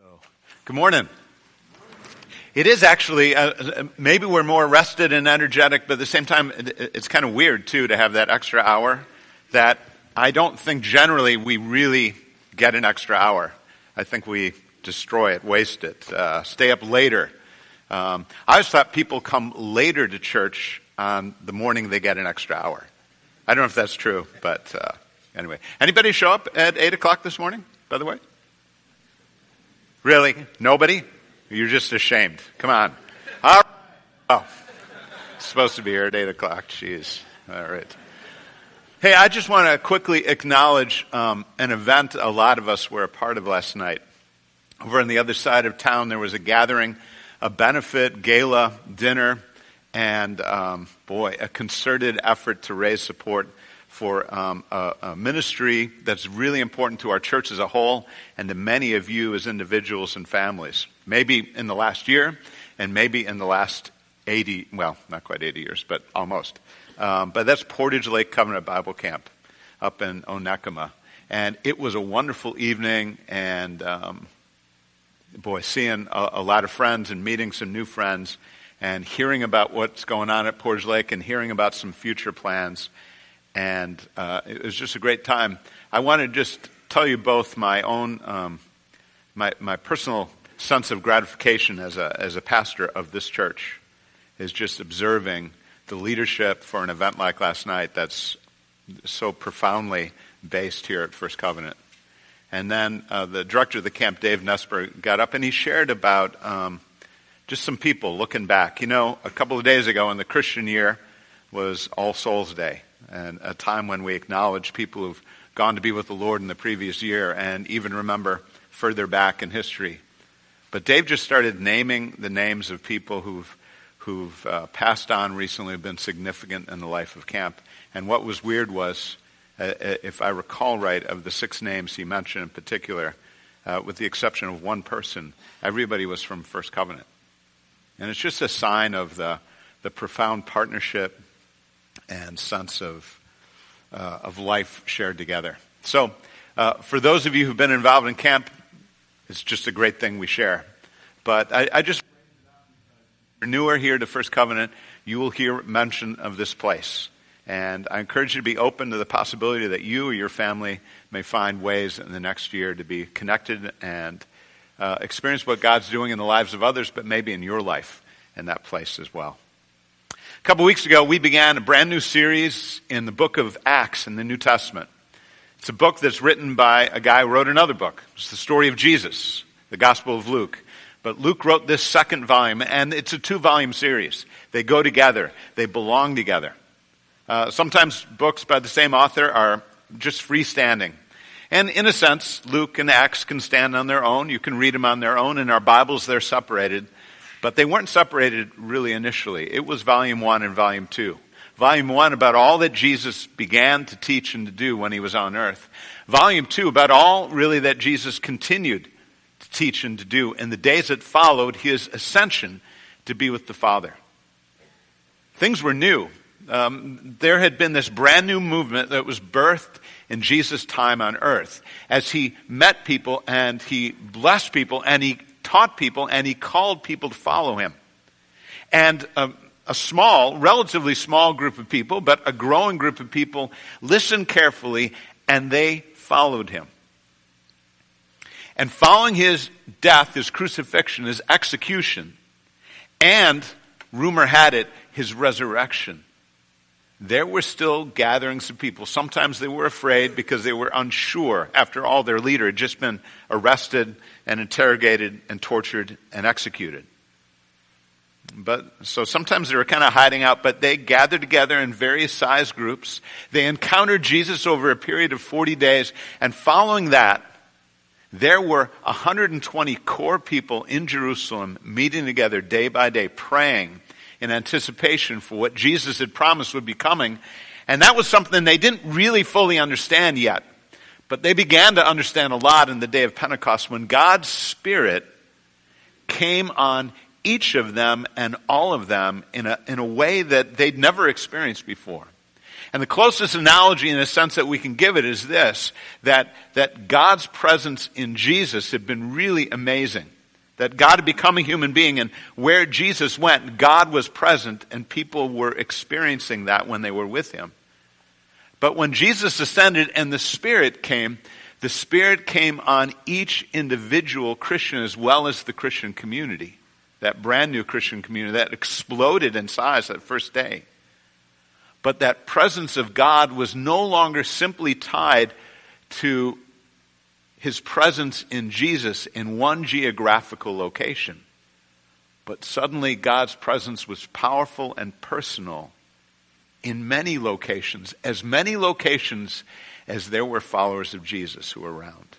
So, good morning. It is actually, uh, maybe we're more rested and energetic, but at the same time, it's kind of weird too to have that extra hour that I don't think generally we really get an extra hour. I think we destroy it, waste it, uh, stay up later. Um, I always thought people come later to church on the morning they get an extra hour. I don't know if that's true, but uh, anyway. Anybody show up at 8 o'clock this morning, by the way? Really? Nobody? You're just ashamed. Come on. All right. Oh, supposed to be here at 8 o'clock. Jeez. All right. Hey, I just want to quickly acknowledge um, an event a lot of us were a part of last night. Over on the other side of town, there was a gathering, a benefit, gala, dinner, and um, boy, a concerted effort to raise support for um, a, a, ministry that's really important to our church as a whole and to many of you as individuals and families. Maybe in the last year and maybe in the last 80, well, not quite 80 years, but almost. Um, but that's Portage Lake Covenant Bible Camp up in Onekama. And it was a wonderful evening and, um, boy, seeing a, a lot of friends and meeting some new friends and hearing about what's going on at Portage Lake and hearing about some future plans and uh, it was just a great time. I want to just tell you both my own, um, my, my personal sense of gratification as a, as a pastor of this church is just observing the leadership for an event like last night that's so profoundly based here at First Covenant. And then uh, the director of the camp, Dave Nesper, got up and he shared about um, just some people looking back. You know, a couple of days ago in the Christian year was All Souls Day and a time when we acknowledge people who've gone to be with the Lord in the previous year and even remember further back in history. But Dave just started naming the names of people who've, who've uh, passed on recently, have been significant in the life of camp. And what was weird was, uh, uh, if I recall right, of the six names he mentioned in particular, uh, with the exception of one person, everybody was from First Covenant. And it's just a sign of the, the profound partnership and sense of, uh, of life shared together. So, uh, for those of you who've been involved in camp, it's just a great thing we share. But I, I just, you're newer here to First Covenant, you will hear mention of this place. And I encourage you to be open to the possibility that you or your family may find ways in the next year to be connected and uh, experience what God's doing in the lives of others, but maybe in your life in that place as well. A couple weeks ago, we began a brand new series in the book of Acts in the New Testament. It's a book that's written by a guy who wrote another book. It's the story of Jesus, the Gospel of Luke. But Luke wrote this second volume, and it's a two volume series. They go together, they belong together. Uh, sometimes books by the same author are just freestanding. And in a sense, Luke and Acts can stand on their own. You can read them on their own. In our Bibles, they're separated. But they weren't separated really initially. It was volume one and volume two. Volume one about all that Jesus began to teach and to do when he was on earth. Volume two about all really that Jesus continued to teach and to do in the days that followed his ascension to be with the Father. Things were new. Um, there had been this brand new movement that was birthed in Jesus' time on earth as he met people and he blessed people and he taught people and he called people to follow him. And a, a small, relatively small group of people, but a growing group of people listened carefully and they followed him. And following his death, his crucifixion, his execution, and rumor had it, his resurrection, there were still gatherings of people. Sometimes they were afraid because they were unsure. After all, their leader had just been arrested and interrogated and tortured and executed. But so sometimes they were kind of hiding out, but they gathered together in various size groups. They encountered Jesus over a period of 40 days, and following that, there were 120 core people in Jerusalem meeting together day by day, praying in anticipation for what Jesus had promised would be coming. And that was something they didn't really fully understand yet. But they began to understand a lot in the day of Pentecost when God's Spirit came on each of them and all of them in a, in a way that they'd never experienced before. And the closest analogy in a sense that we can give it is this, that, that God's presence in Jesus had been really amazing. That God had become a human being and where Jesus went, God was present and people were experiencing that when they were with him. But when Jesus ascended and the Spirit came, the Spirit came on each individual Christian as well as the Christian community. That brand new Christian community that exploded in size that first day. But that presence of God was no longer simply tied to his presence in Jesus in one geographical location. But suddenly God's presence was powerful and personal in many locations, as many locations as there were followers of Jesus who were around.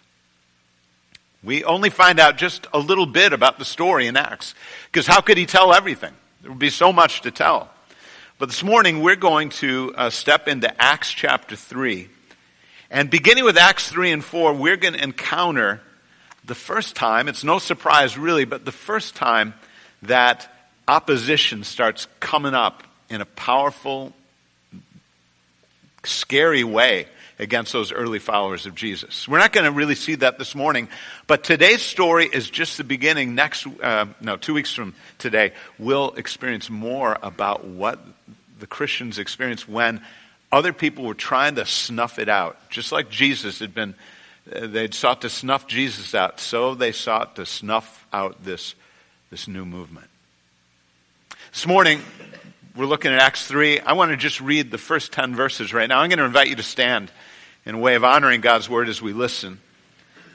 We only find out just a little bit about the story in Acts, because how could he tell everything? There would be so much to tell. But this morning we're going to uh, step into Acts chapter 3. And beginning with Acts 3 and 4, we're going to encounter the first time, it's no surprise really, but the first time that opposition starts coming up in a powerful scary way against those early followers of Jesus. We're not going to really see that this morning, but today's story is just the beginning. Next, uh, no, two weeks from today, we'll experience more about what the Christians experienced when other people were trying to snuff it out. Just like Jesus had been, uh, they'd sought to snuff Jesus out, so they sought to snuff out this, this new movement. This morning, we're looking at Acts 3. I want to just read the first 10 verses right now. I'm going to invite you to stand in a way of honoring God's word as we listen.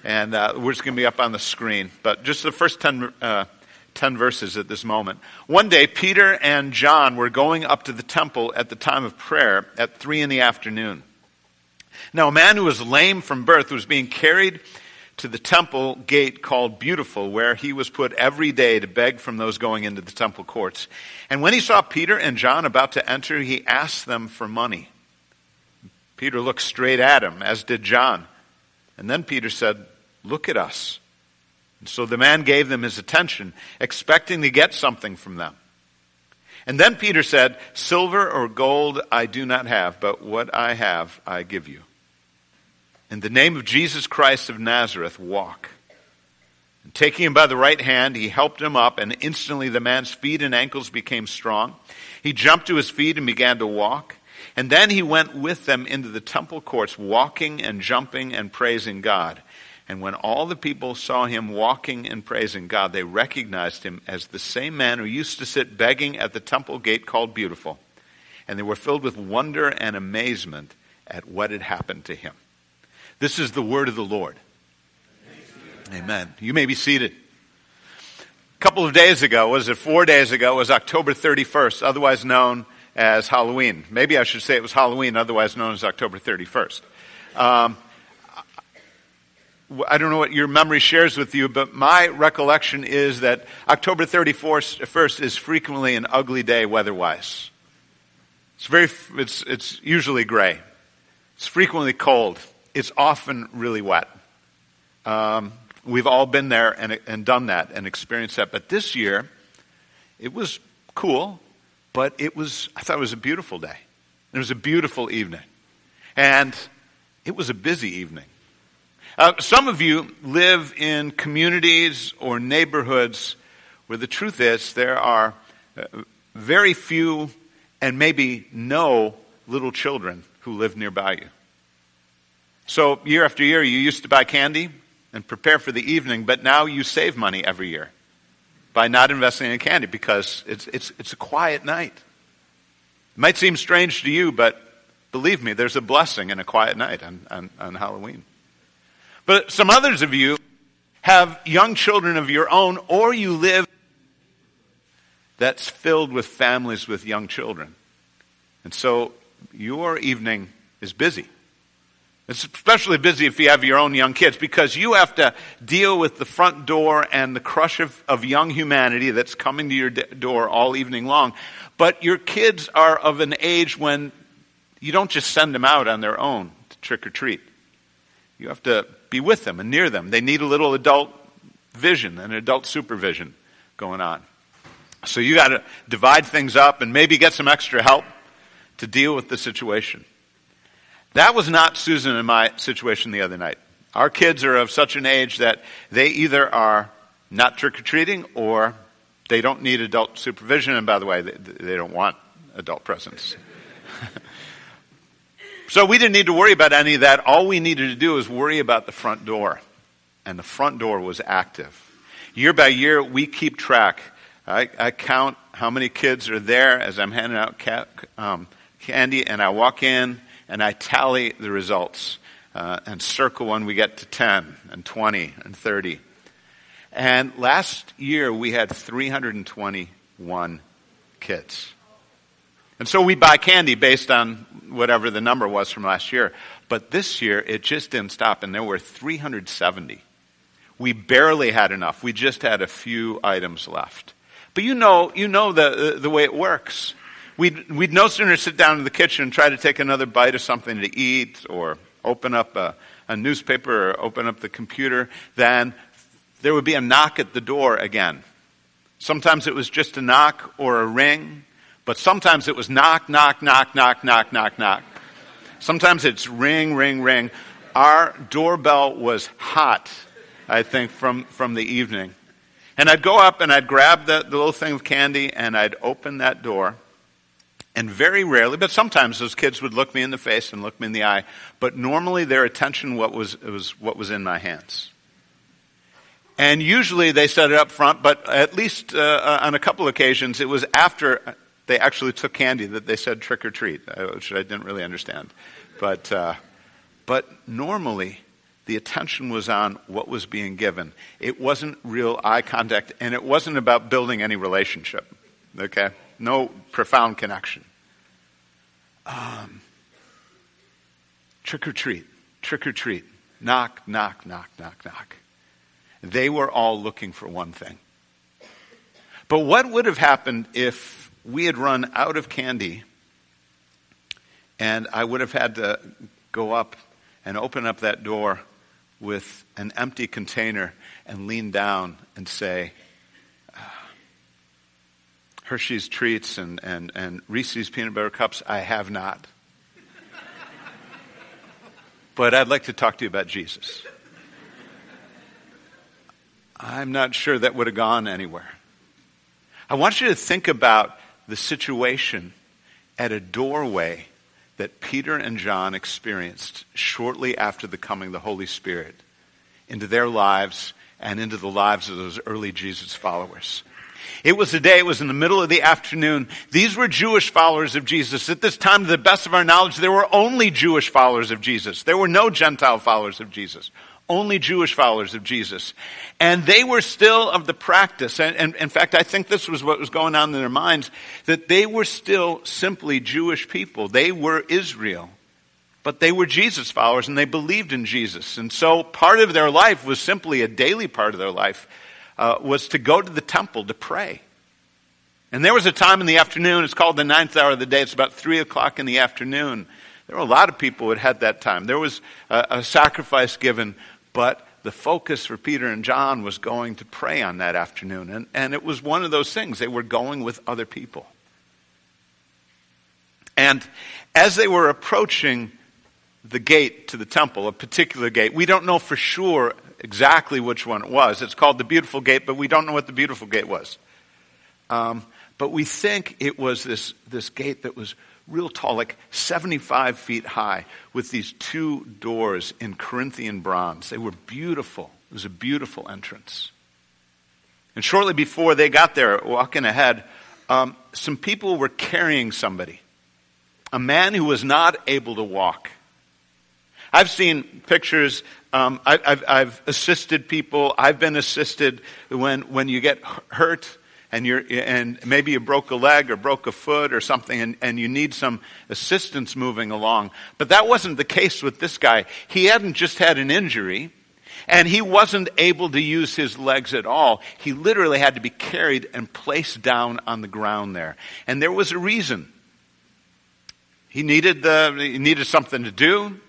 And uh, we're just going to be up on the screen. But just the first 10, uh, 10 verses at this moment. One day, Peter and John were going up to the temple at the time of prayer at 3 in the afternoon. Now, a man who was lame from birth was being carried to the temple gate called Beautiful, where he was put every day to beg from those going into the temple courts. And when he saw Peter and John about to enter, he asked them for money. Peter looked straight at him, as did John. And then Peter said, Look at us. So the man gave them his attention, expecting to get something from them. And then Peter said, Silver or gold I do not have, but what I have I give you. In the name of Jesus Christ of Nazareth, walk. And taking him by the right hand, he helped him up, and instantly the man's feet and ankles became strong. He jumped to his feet and began to walk. And then he went with them into the temple courts, walking and jumping and praising God. And when all the people saw him walking and praising God, they recognized him as the same man who used to sit begging at the temple gate called Beautiful. And they were filled with wonder and amazement at what had happened to him. This is the word of the Lord. Amen. You may be seated. A couple of days ago, was it four days ago, was October 31st, otherwise known as Halloween. Maybe I should say it was Halloween, otherwise known as October 31st. Um, I don't know what your memory shares with you, but my recollection is that October 31st is frequently an ugly day weather-wise. It's very, it's, it's usually gray. It's frequently cold it's often really wet. Um, we've all been there and, and done that and experienced that. But this year, it was cool, but it was, I thought it was a beautiful day. It was a beautiful evening. And it was a busy evening. Uh, some of you live in communities or neighborhoods where the truth is there are uh, very few and maybe no little children who live nearby you. So year after year, you used to buy candy and prepare for the evening, but now you save money every year by not investing in candy because it's, it's, it's a quiet night. It might seem strange to you, but believe me, there's a blessing in a quiet night on, on, on Halloween. But some others of you have young children of your own, or you live that's filled with families with young children. And so your evening is busy. It's especially busy if you have your own young kids because you have to deal with the front door and the crush of, of young humanity that's coming to your door all evening long. But your kids are of an age when you don't just send them out on their own to trick or treat. You have to be with them and near them. They need a little adult vision and adult supervision going on. So you got to divide things up and maybe get some extra help to deal with the situation. That was not Susan and my situation the other night. Our kids are of such an age that they either are not trick or treating or they don't need adult supervision. And by the way, they, they don't want adult presence. so we didn't need to worry about any of that. All we needed to do was worry about the front door. And the front door was active. Year by year, we keep track. I, I count how many kids are there as I'm handing out ca- um, candy, and I walk in and I tally the results uh, and circle when we get to 10 and 20 and 30. And last year we had 321 kids. And so we buy candy based on whatever the number was from last year. But this year it just didn't stop, and there were 370. We barely had enough. We just had a few items left. But you know, you know the, the way it works. We'd, we'd no sooner sit down in the kitchen and try to take another bite of something to eat or open up a, a newspaper or open up the computer than there would be a knock at the door again. Sometimes it was just a knock or a ring, but sometimes it was knock, knock, knock, knock, knock, knock, knock. Sometimes it's ring, ring, ring. Our doorbell was hot, I think, from, from the evening. And I'd go up and I'd grab the, the little thing of candy and I'd open that door. And very rarely, but sometimes those kids would look me in the face and look me in the eye. But normally their attention what was, was what was in my hands. And usually they set it up front, but at least uh, uh, on a couple occasions it was after they actually took candy that they said trick or treat, uh, which I didn't really understand. But, uh, but normally the attention was on what was being given. It wasn't real eye contact, and it wasn't about building any relationship. Okay? no profound connection. Um, trick or treat, trick or treat, knock, knock, knock, knock, knock. They were all looking for one thing. But what would have happened if we had run out of candy and I would have had to go up and open up that door with an empty container and lean down and say, ah, Hershey's treats and, and, and Reese's peanut butter cups, I have not. but I'd like to talk to you about Jesus. I'm not sure that would have gone anywhere. I want you to think about the situation at a doorway that Peter and John experienced shortly after the coming of the Holy Spirit into their lives and into the lives of those early Jesus followers. It was a day, it was in the middle of the afternoon. These were Jewish followers of Jesus. At this time, to the best of our knowledge, there were only Jewish followers of Jesus. There were no Gentile followers of Jesus. Only Jewish followers of Jesus. And they were still of the practice, and, and in fact, I think this was what was going on in their minds, that they were still simply Jewish people. They were Israel. But they were Jesus followers and they believed in Jesus. And so part of their life was simply a daily part of their life uh, was to go to the temple to pray. And there was a time in the afternoon, it's called the ninth hour of the day, it's about three o'clock in the afternoon. There were a lot of people who had that time. There was a, a sacrifice given, but the focus for Peter and John was going to pray on that afternoon. And, and it was one of those things. They were going with other people. And as they were approaching the gate to the temple, a particular gate, we don't know for sure exactly which one it was. It's called the Beautiful Gate, but we don't know what the Beautiful Gate was. Um, but we think it was this, this gate that was real tall, like 75 feet high, with these two doors in Corinthian bronze. They were beautiful. It was a beautiful entrance. And shortly before they got there, walking ahead, um, some people were carrying somebody, a man who was not able to walk. I've seen pictures. Um, I, have I've assisted people. I've been assisted when when you get hurt and you're and maybe you broke a leg or broke a foot or something, and, and you need some assistance moving along. But that wasn't the case with this guy. He hadn't just had an injury. And he wasn't able to use his legs at all. He literally had to be carried and placed down on the ground there. And there was a reason. He needed the, he needed something to do.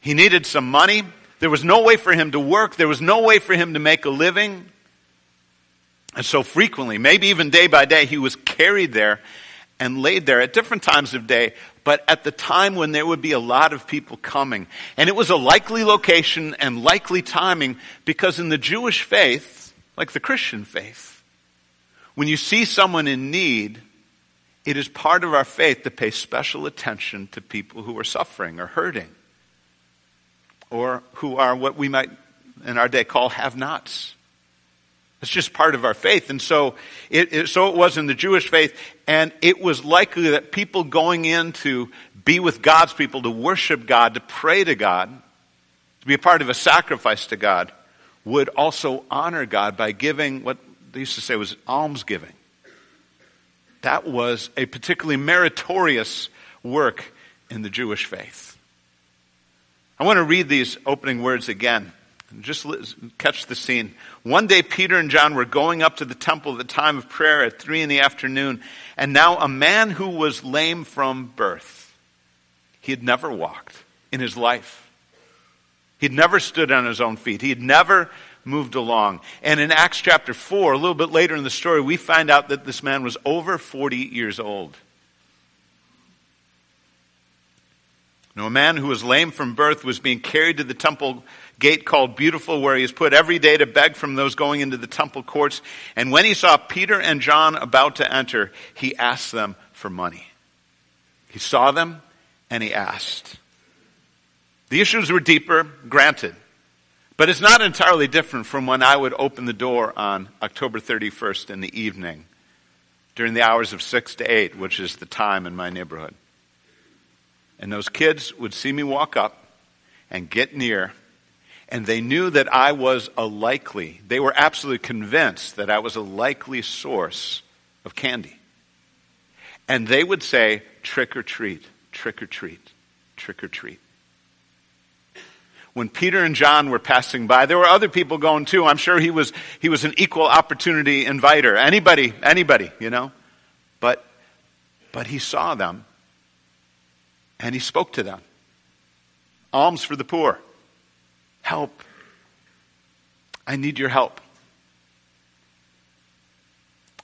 He needed some money. There was no way for him to work. There was no way for him to make a living. And so frequently, maybe even day by day, he was carried there. and laid there at different times of day, but at the time when there would be a lot of people coming. And it was a likely location and likely timing because in the Jewish faith, like the Christian faith, when you see someone in need, it is part of our faith to pay special attention to people who are suffering or hurting or who are what we might in our day call have nots. It's just part of our faith. And so it, it, so it was in the Jewish faith, and it was likely that people going in to be with God's people, to worship God, to pray to God, to be a part of a sacrifice to God, would also honor God by giving what they used to say was almsgiving. That was a particularly meritorious work in the Jewish faith. I want to read these opening words again. Just catch the scene. One day, Peter and John were going up to the temple at the time of prayer at three in the afternoon, and now a man who was lame from birth, he had never walked in his life. He'd never stood on his own feet. He had never moved along. And in Acts chapter 4, a little bit later in the story, we find out that this man was over 40 years old. Now, a man who was lame from birth was being carried to the temple gate called Beautiful, where he is put every day to beg from those going into the temple courts. And when he saw Peter and John about to enter, he asked them for money. He saw them and he asked. The issues were deeper, granted. But it's not entirely different from when I would open the door on October 31st in the evening during the hours of 6 to 8, which is the time in my neighborhood. And those kids would see me walk up and get near and they knew that I was a likely, they were absolutely convinced that I was a likely source of candy. And they would say, trick or treat, trick or treat, trick or treat. When Peter and John were passing by, there were other people going too. I'm sure he was, he was an equal opportunity inviter. Anybody, anybody, you know? But, but he saw them and he spoke to them. Alms for the poor. Help. I need your help.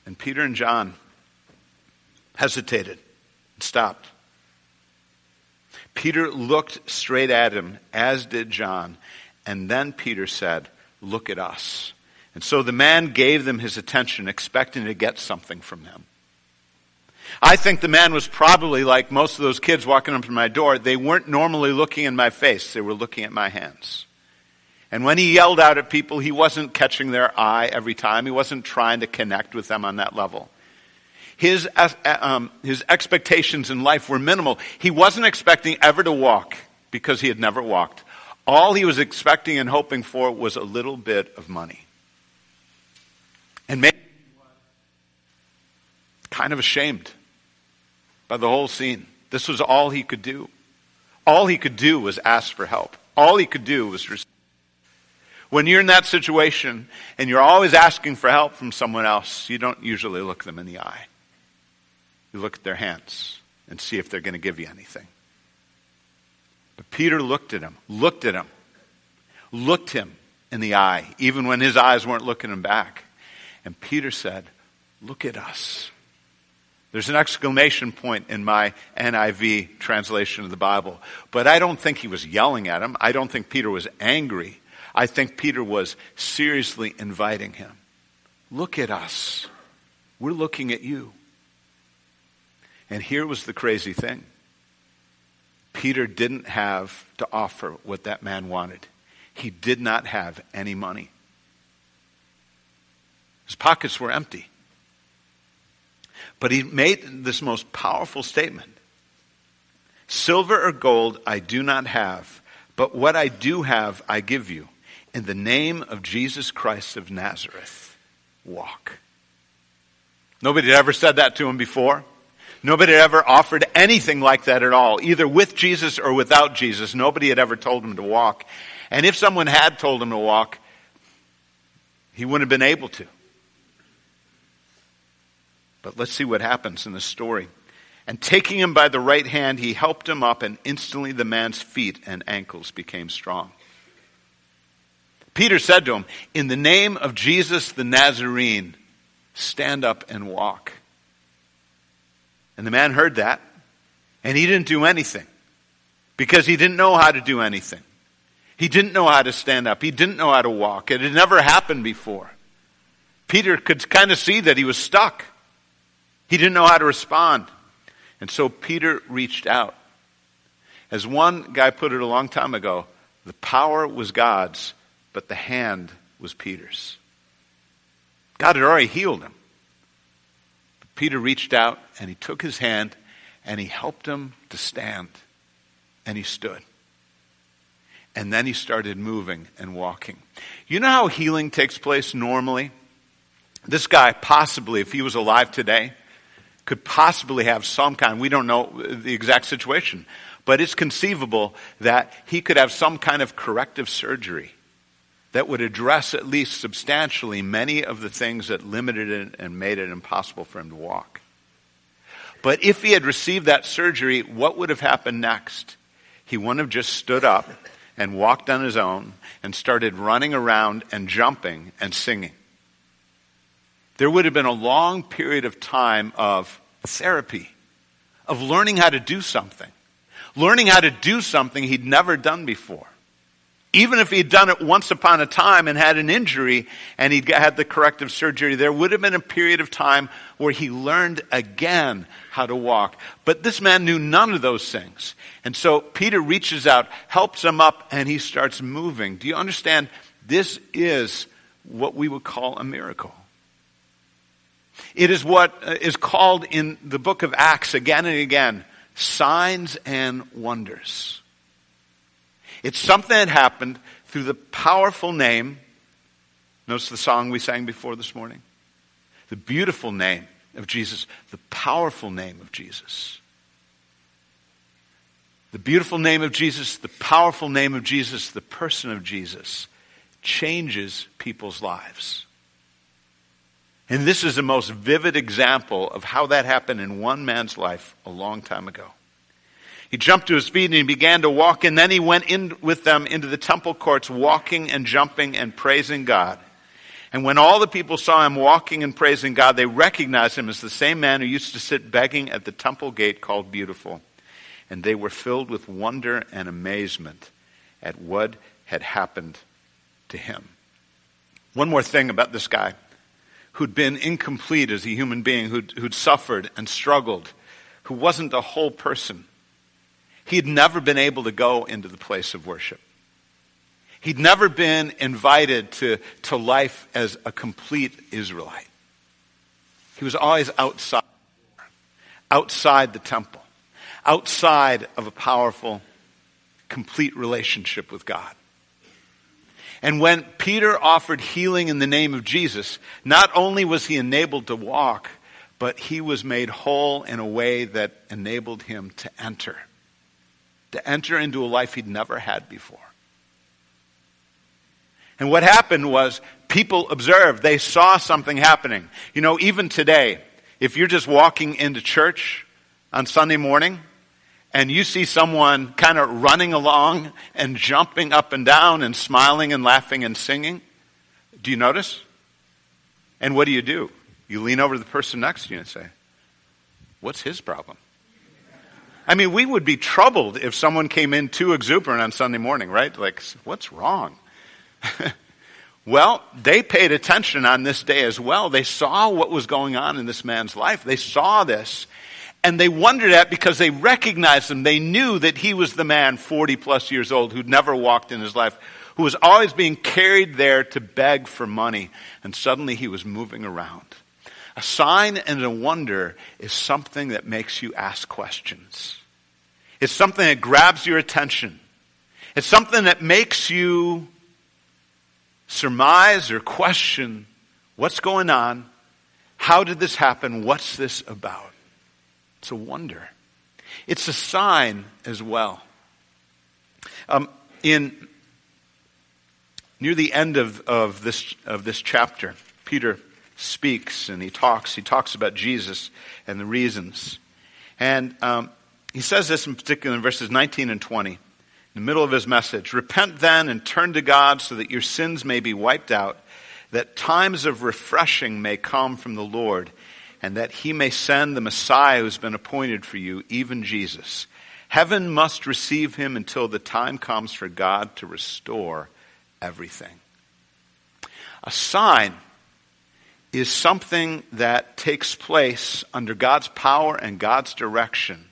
And Peter and John hesitated and stopped. Peter looked straight at him, as did John. And then Peter said, Look at us. And so the man gave them his attention, expecting to get something from them. I think the man was probably like most of those kids walking up to my door. They weren't normally looking in my face, they were looking at my hands. And when he yelled out at people, he wasn't catching their eye every time. He wasn't trying to connect with them on that level. His, uh, um, his expectations in life were minimal. He wasn't expecting ever to walk because he had never walked. All he was expecting and hoping for was a little bit of money. And maybe he was kind of ashamed by the whole scene. This was all he could do. All he could do was ask for help. All he could do was. When you're in that situation and you're always asking for help from someone else, you don't usually look them in the eye. You look at their hands and see if they're going to give you anything. But Peter looked at him, looked at him, looked him in the eye, even when his eyes weren't looking him back. And Peter said, Look at us. There's an exclamation point in my NIV translation of the Bible, but I don't think he was yelling at him. I don't think Peter was angry. I think Peter was seriously inviting him. Look at us. We're looking at you. And here was the crazy thing Peter didn't have to offer what that man wanted, he did not have any money. His pockets were empty. But he made this most powerful statement Silver or gold I do not have, but what I do have I give you. In the name of Jesus Christ of Nazareth, walk. Nobody had ever said that to him before. Nobody had ever offered anything like that at all, either with Jesus or without Jesus. Nobody had ever told him to walk. And if someone had told him to walk, he wouldn't have been able to. But let's see what happens in the story. And taking him by the right hand, he helped him up, and instantly the man's feet and ankles became strong. Peter said to him, In the name of Jesus the Nazarene, stand up and walk. And the man heard that, and he didn't do anything because he didn't know how to do anything. He didn't know how to stand up. He didn't know how to walk. It had never happened before. Peter could kind of see that he was stuck. He didn't know how to respond. And so Peter reached out. As one guy put it a long time ago, the power was God's, but the hand was Peter's. God had already healed him. Peter reached out and he took his hand and he helped him to stand. And he stood. And then he started moving and walking. You know how healing takes place normally? This guy, possibly, if he was alive today, could possibly have some kind, we don't know the exact situation, but it's conceivable that he could have some kind of corrective surgery that would address at least substantially many of the things that limited it and made it impossible for him to walk. But if he had received that surgery, what would have happened next? He wouldn't have just stood up and walked on his own and started running around and jumping and singing. There would have been a long period of time of therapy, of learning how to do something, learning how to do something he'd never done before. Even if he'd done it once upon a time and had an injury and he'd had the corrective surgery, there would have been a period of time where he learned again how to walk. But this man knew none of those things. And so Peter reaches out, helps him up, and he starts moving. Do you understand? This is what we would call a miracle. It is what uh, called in the book of Acts again and again signs and wonders. It's something that happened through the powerful name. Notice the song we sang before this morning. The beautiful name of Jesus, the powerful name of Jesus. The beautiful name of Jesus, the powerful name of Jesus, the person of Jesus changes people's lives. And this is the most vivid example of how that happened in one man's life a long time ago. He jumped to his feet and he began to walk, and then he went in with them into the temple courts, walking and jumping and praising God. And when all the people saw him walking and praising God, they recognized him as the same man who used to sit begging at the temple gate called Beautiful. And they were filled with wonder and amazement at what had happened to him. One more thing about this guy who'd been incomplete as a human being, who'd, who'd suffered and struggled, who wasn't a whole person. He had never been able to go into the place of worship. He'd never been invited to, to life as a complete Israelite. He was always outside, outside the temple, outside of a powerful, complete relationship with God. And when Peter offered healing in the name of Jesus, not only was he enabled to walk, but he was made whole in a way that enabled him to enter to enter into a life he'd never had before. And what happened was people observed, they saw something happening. You know, even today, if you're just walking into church on Sunday morning and you see someone kind of running along and jumping up and down and smiling and laughing and singing, do you notice? And what do you do? You lean over to the person next to you and say, What's his problem? I mean, we would be troubled if someone came in too exuberant on Sunday morning, right? Like, what's wrong? well, they paid attention on this day as well. They saw what was going on in this man's life. They saw this. And they wondered at because they recognized him. They knew that he was the man 40 plus years old who'd never walked in his life, who was always being carried there to beg for money. And suddenly he was moving around. A sign and a wonder is something that makes you ask questions. It's something that grabs your attention. It's something that makes you surmise or question what's going on? How did this happen? What's this about? It's a wonder. It's a sign as well. Um, in near the end of, of this of this chapter, Peter speaks and he talks. He talks about Jesus and the reasons. And um, he says this in particular in verses 19 and 20, in the middle of his message. Repent then and turn to God so that your sins may be wiped out, that times of refreshing may come from the Lord, and that he may send the Messiah who's been appointed for you, even Jesus. Heaven must receive him until the time comes for God to restore everything. A sign is something that takes place under God's power and God's direction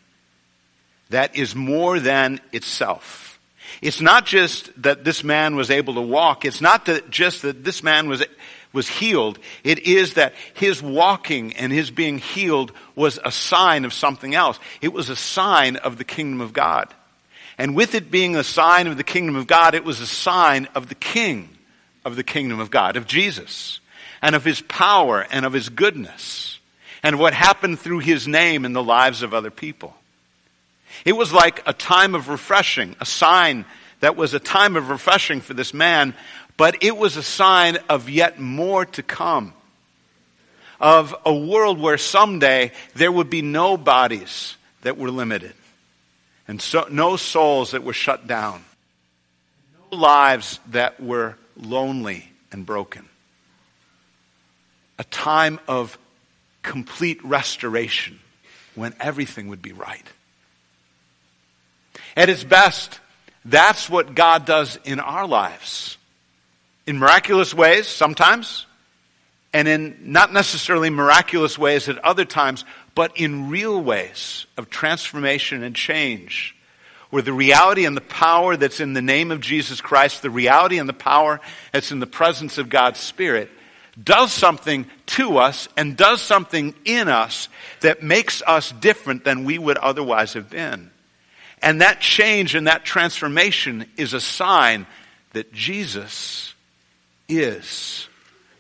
that is more than itself. It's not just that this man was able to walk. It's not that just that this man was, was healed. It is that his walking and his being healed was a sign of something else. It was a sign of the kingdom of God. And with it being a sign of the kingdom of God, it was a sign of the king of the kingdom of God, of Jesus, and of his power and of his goodness, and what happened through his name in the lives of other people. It was like a time of refreshing, a sign that was a time of refreshing for this man, but it was a sign of yet more to come. Of a world where someday there would be no bodies that were limited, and so, no souls that were shut down, no lives that were lonely and broken. A time of complete restoration when everything would be right. At its best, that's what God does in our lives. In miraculous ways, sometimes, and in not necessarily miraculous ways at other times, but in real ways of transformation and change. Where the reality and the power that's in the name of Jesus Christ, the reality and the power that's in the presence of God's Spirit, does something to us and does something in us that makes us different than we would otherwise have been. And that change and that transformation is a sign that Jesus is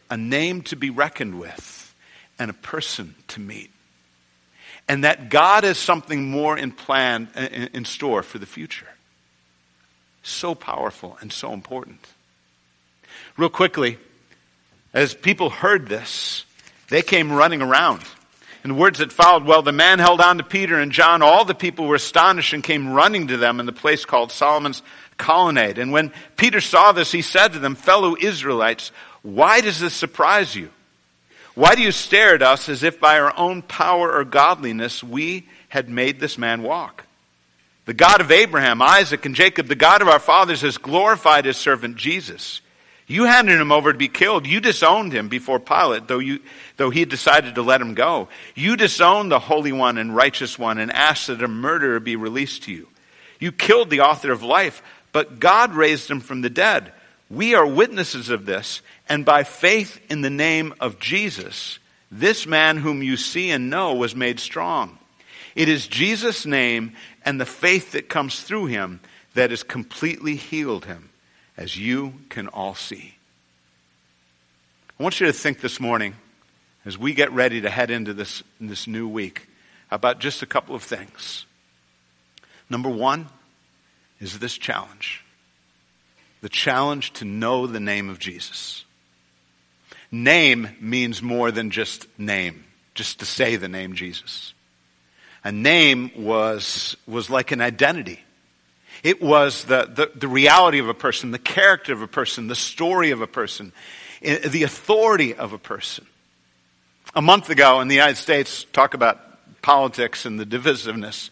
a name to be reckoned with and a person to meet. And that God has something more in plan, in store for the future. So powerful and so important. Real quickly, as people heard this, they came running around. And the words that followed, well, the man held on to Peter and John. All the people were astonished and came running to them in the place called Solomon's colonnade. And when Peter saw this, he said to them, fellow Israelites, why does this surprise you? Why do you stare at us as if by our own power or godliness we had made this man walk? The God of Abraham, Isaac, and Jacob, the God of our fathers, has glorified his servant Jesus. You handed him over to be killed. You disowned him before Pilate, though, you, though he decided to let him go. You disowned the Holy One and Righteous One and asked that a murderer be released to you. You killed the author of life, but God raised him from the dead. We are witnesses of this, and by faith in the name of Jesus, this man whom you see and know was made strong. It is Jesus' name and the faith that comes through him that has completely healed him as you can all see. I want you to think this morning, as we get ready to head into this, this new week, about just a couple of things. Number one is this challenge the challenge to know the name of Jesus. Name means more than just name, just to say the name Jesus. A name was, was like an identity. It was the, the, the, reality of a person, the character of a person, the story of a person, eh, the authority of a person. A month ago in the United States, talk about politics and the divisiveness,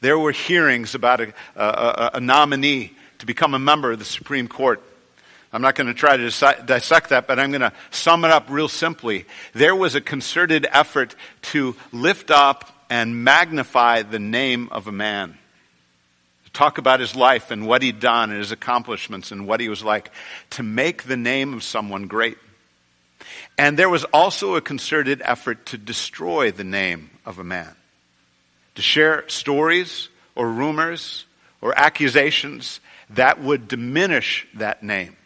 there were hearings about a, a, a nominee to become a member of the Supreme Court. I'm not going to try to dissect that, but I'm going to sum it up real simply. There was a concerted effort to lift up and magnify the name of a man talk about his life and what he'd done and his accomplishments and what he was like, to make the name of someone great. And there was also a concerted effort to destroy the name of a man, to share stories or rumors or accusations that would diminish that name.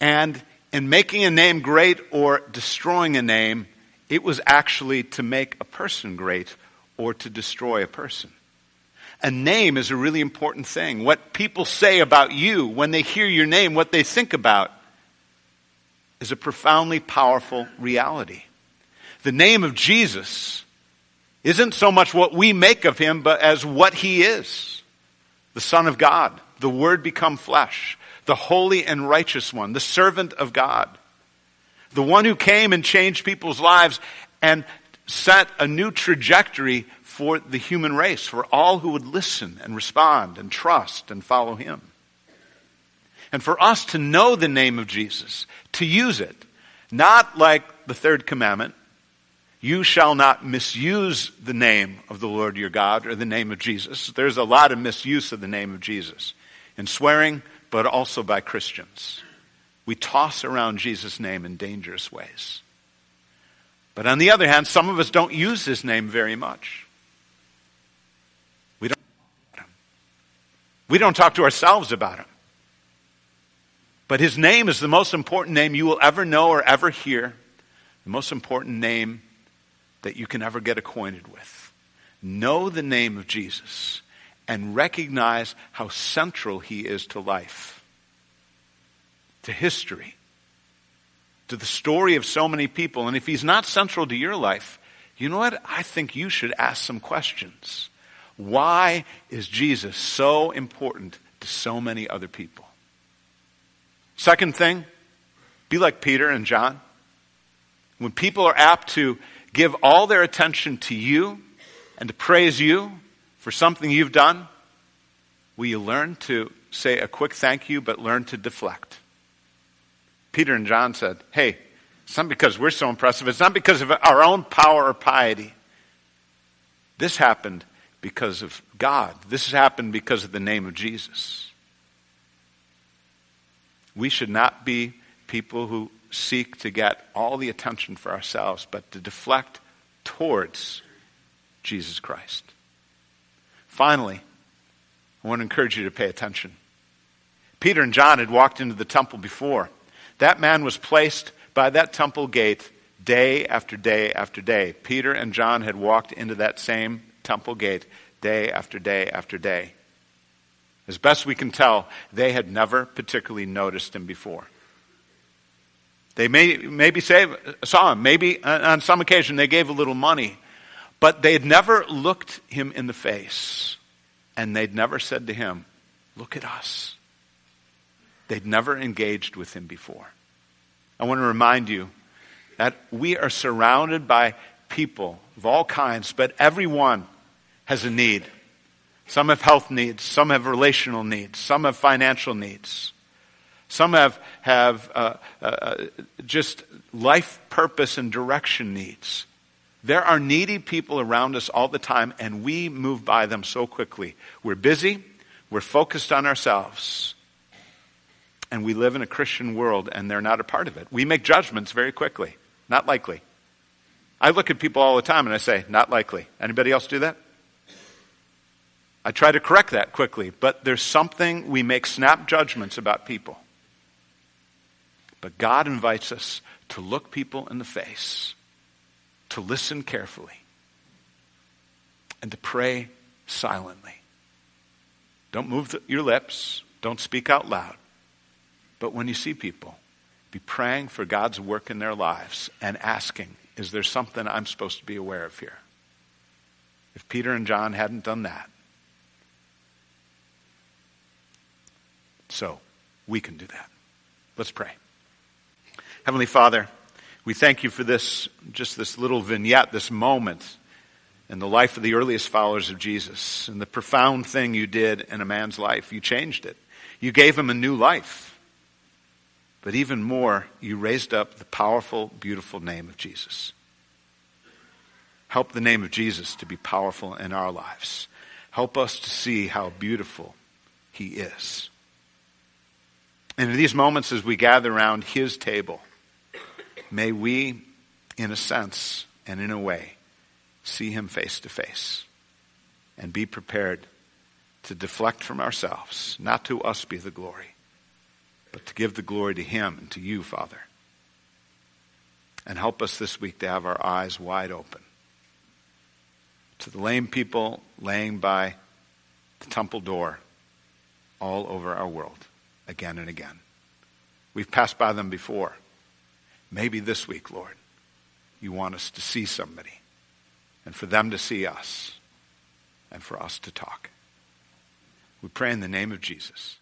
And in making a name great or destroying a name, it was actually to make a person great or to destroy a person. A name is a really important thing. What people say about you when they hear your name, what they think about, is a profoundly powerful reality. The name of Jesus isn't so much what we make of him, but as what he is the Son of God, the Word become flesh, the holy and righteous one, the servant of God, the one who came and changed people's lives and set a new trajectory for the human race, for all who would listen and respond and trust and follow him. And for us to know the name of Jesus, to use it, not like the third commandment, you shall not misuse the name of the Lord your God or the name of Jesus. There's a lot of misuse of the name of Jesus in swearing, but also by Christians. We toss around Jesus' name in dangerous ways. But on the other hand, some of us don't use his name very much. We don't, we don't talk to ourselves about him. But his name is the most important name you will ever know or ever hear, the most important name that you can ever get acquainted with. Know the name of Jesus and recognize how central he is to life, to history, to the story of so many people. And if he's not central to your life, you know what? I think you should ask some questions. Why is Jesus so important to so many other people? Second thing, be like Peter and John. When people are apt to give all their attention to you and to praise you for something you've done, will you learn to say a quick thank you, but learn to deflect? Peter and John said, Hey, it's not because we're so impressive, it's not because of our own power or piety. This happened because of God. This has happened because of the name of Jesus. We should not be people who seek to get all the attention for ourselves, but to deflect towards Jesus Christ. Finally, I want to encourage you to pay attention. Peter and John had walked into the temple before. That man was placed by that temple gate day after day after day. Peter and John had walked into that same temple gate day after day after day. As best we can tell, they had never particularly noticed him before. They may, maybe say, saw him. Maybe uh, on some occasion they gave a little money. But they had never looked him in the face. And they'd never said to him, Look at us. They'd never engaged with him before. I want to remind you that we are surrounded by people of all kinds, but everyone has a need. Some have health needs, some have relational needs, some have financial needs. Some have, have uh, uh, uh, just life purpose and direction needs. There are needy people around us all the time, and we move by them so quickly. We're busy, we're focused on ourselves, and we live in a Christian world, and they're not a part of it. We make judgments very quickly. Not likely. I look at people all the time and I say, not likely. Anybody else do that? I try to correct that quickly, but there's something we make snap judgments about people. But God invites us to look people in the face, to listen carefully, and to pray silently. Don't move the, your lips, don't speak out loud. But when you see people, be praying for God's work in their lives and asking, is there something I'm supposed to be aware of here? If Peter and John hadn't done that, So we can do that. Let's pray. Heavenly Father, we thank you for this, just this little vignette, this moment in the life of the earliest followers of Jesus and the profound thing you did in a man's life. You changed it. You gave him a new life. But even more, you raised up the powerful, beautiful name of Jesus. Help the name of Jesus to be powerful in our lives. Help us to see how beautiful he is. And in these moments, as we gather around His table, may we, in a sense and in a way, see Him face to face and be prepared to deflect from ourselves, not to us be the glory, but to give the glory to Him and to you, Father. And help us this week to have our eyes wide open to the lame people laying by the temple door all over our world again and again. We've passed by them before. Maybe this week, Lord, you want us to see somebody and for them to see us and for us to talk. We pray in the name of Jesus.